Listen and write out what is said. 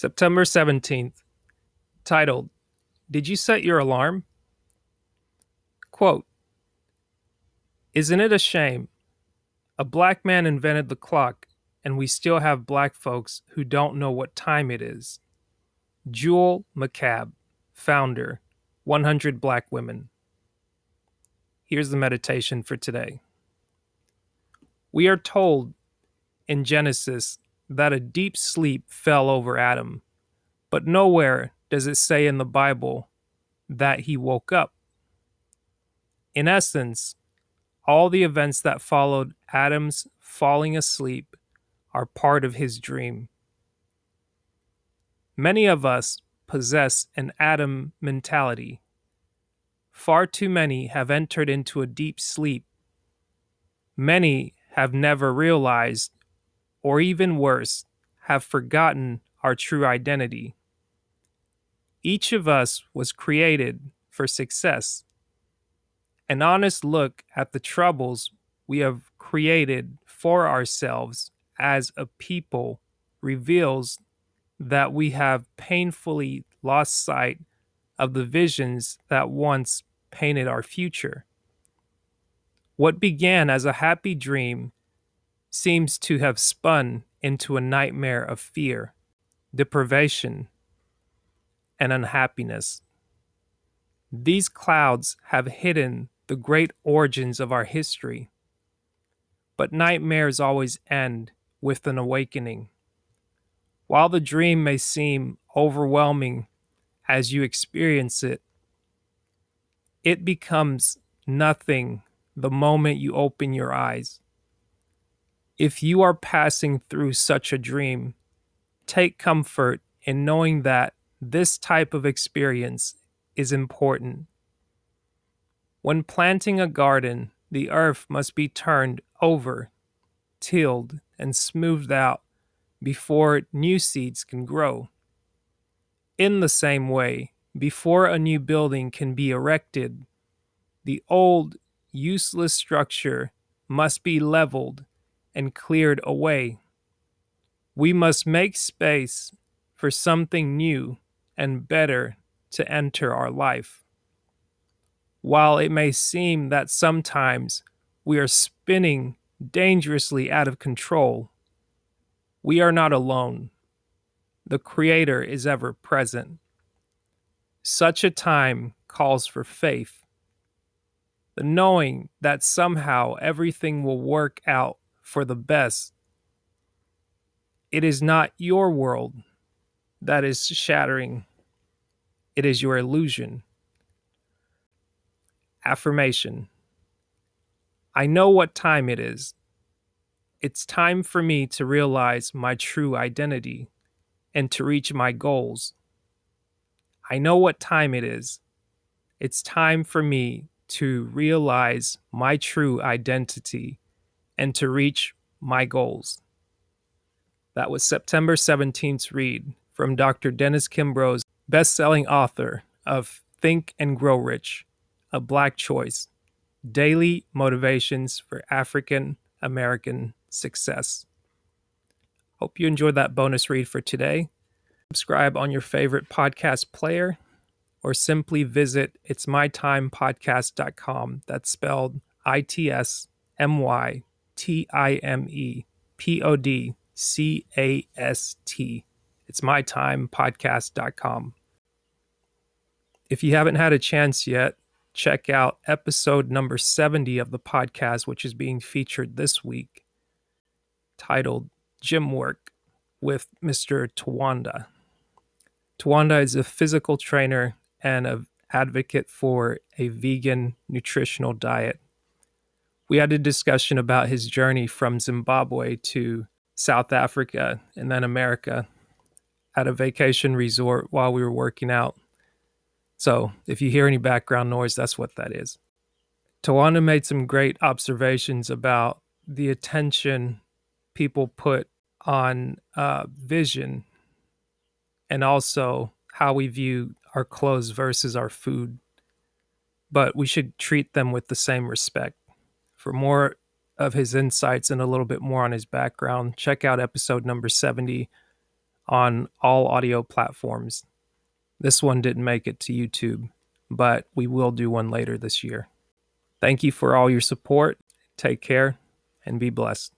September 17th, titled, Did You Set Your Alarm? Quote, Isn't it a shame? A black man invented the clock, and we still have black folks who don't know what time it is. Jewell McCabe, founder, 100 Black Women. Here's the meditation for today. We are told in Genesis that a deep sleep fell over Adam, but nowhere does it say in the Bible that he woke up. In essence, all the events that followed Adam's falling asleep are part of his dream. Many of us possess an Adam mentality. Far too many have entered into a deep sleep. Many have never realized or even worse, have forgotten our true identity. Each of us was created for success. An honest look at the troubles we have created for ourselves as a people reveals that we have painfully lost sight of the visions that once painted our future. What began as a happy dream seems to have spun into a nightmare of fear, deprivation, and unhappiness. These clouds have hidden the great origins of our history. But nightmares always end with an awakening. While the dream may seem overwhelming as you experience it, it becomes nothing the moment you open your eyes. If you are passing through such a dream, take comfort in knowing that this type of experience is important. When planting a garden, the earth must be turned over, tilled, and smoothed out before new seeds can grow. In the same way, before a new building can be erected, the old, useless structure must be leveled and cleared away. We must make space for something new and better to enter our life. While it may seem that sometimes we are spinning dangerously out of control, we are not alone. The Creator is ever present. Such a time calls for faith, the knowing that somehow everything will work out for the best. It is not your world that is shattering, it is your illusion. Affirmation I know what time it is. It's time for me to realize my true identity and to reach my goals. I know what time it is. It's time for me to realize my true identity and to reach my goals. That was September 17th's read from Dr. Dennis Kimbro's best-selling author of Think and Grow Rich, A Black Choice: Daily Motivations for African American Success. Hope you enjoyed that bonus read for today. Subscribe on your favorite podcast player or simply visit itsmytimepodcast.com. That's spelled I T S M Y T I M E P O D C A S T. It's mytimepodcast.com. If you haven't had a chance yet, check out episode number 70 of the podcast, which is being featured this week, titled Gym Work with Mr. Tawanda. Tawanda is a physical trainer and an advocate for a vegan nutritional diet we had a discussion about his journey from Zimbabwe to South Africa and then America at a vacation resort while we were working out. So if you hear any background noise, that's what that is. Tawanda made some great observations about the attention people put on uh, vision and also how we view our clothes versus our food. But we should treat them with the same respect. For more of his insights and a little bit more on his background, check out episode number 70 on all audio platforms. This one didn't make it to YouTube, but we will do one later this year. Thank you for all your support. Take care and be blessed.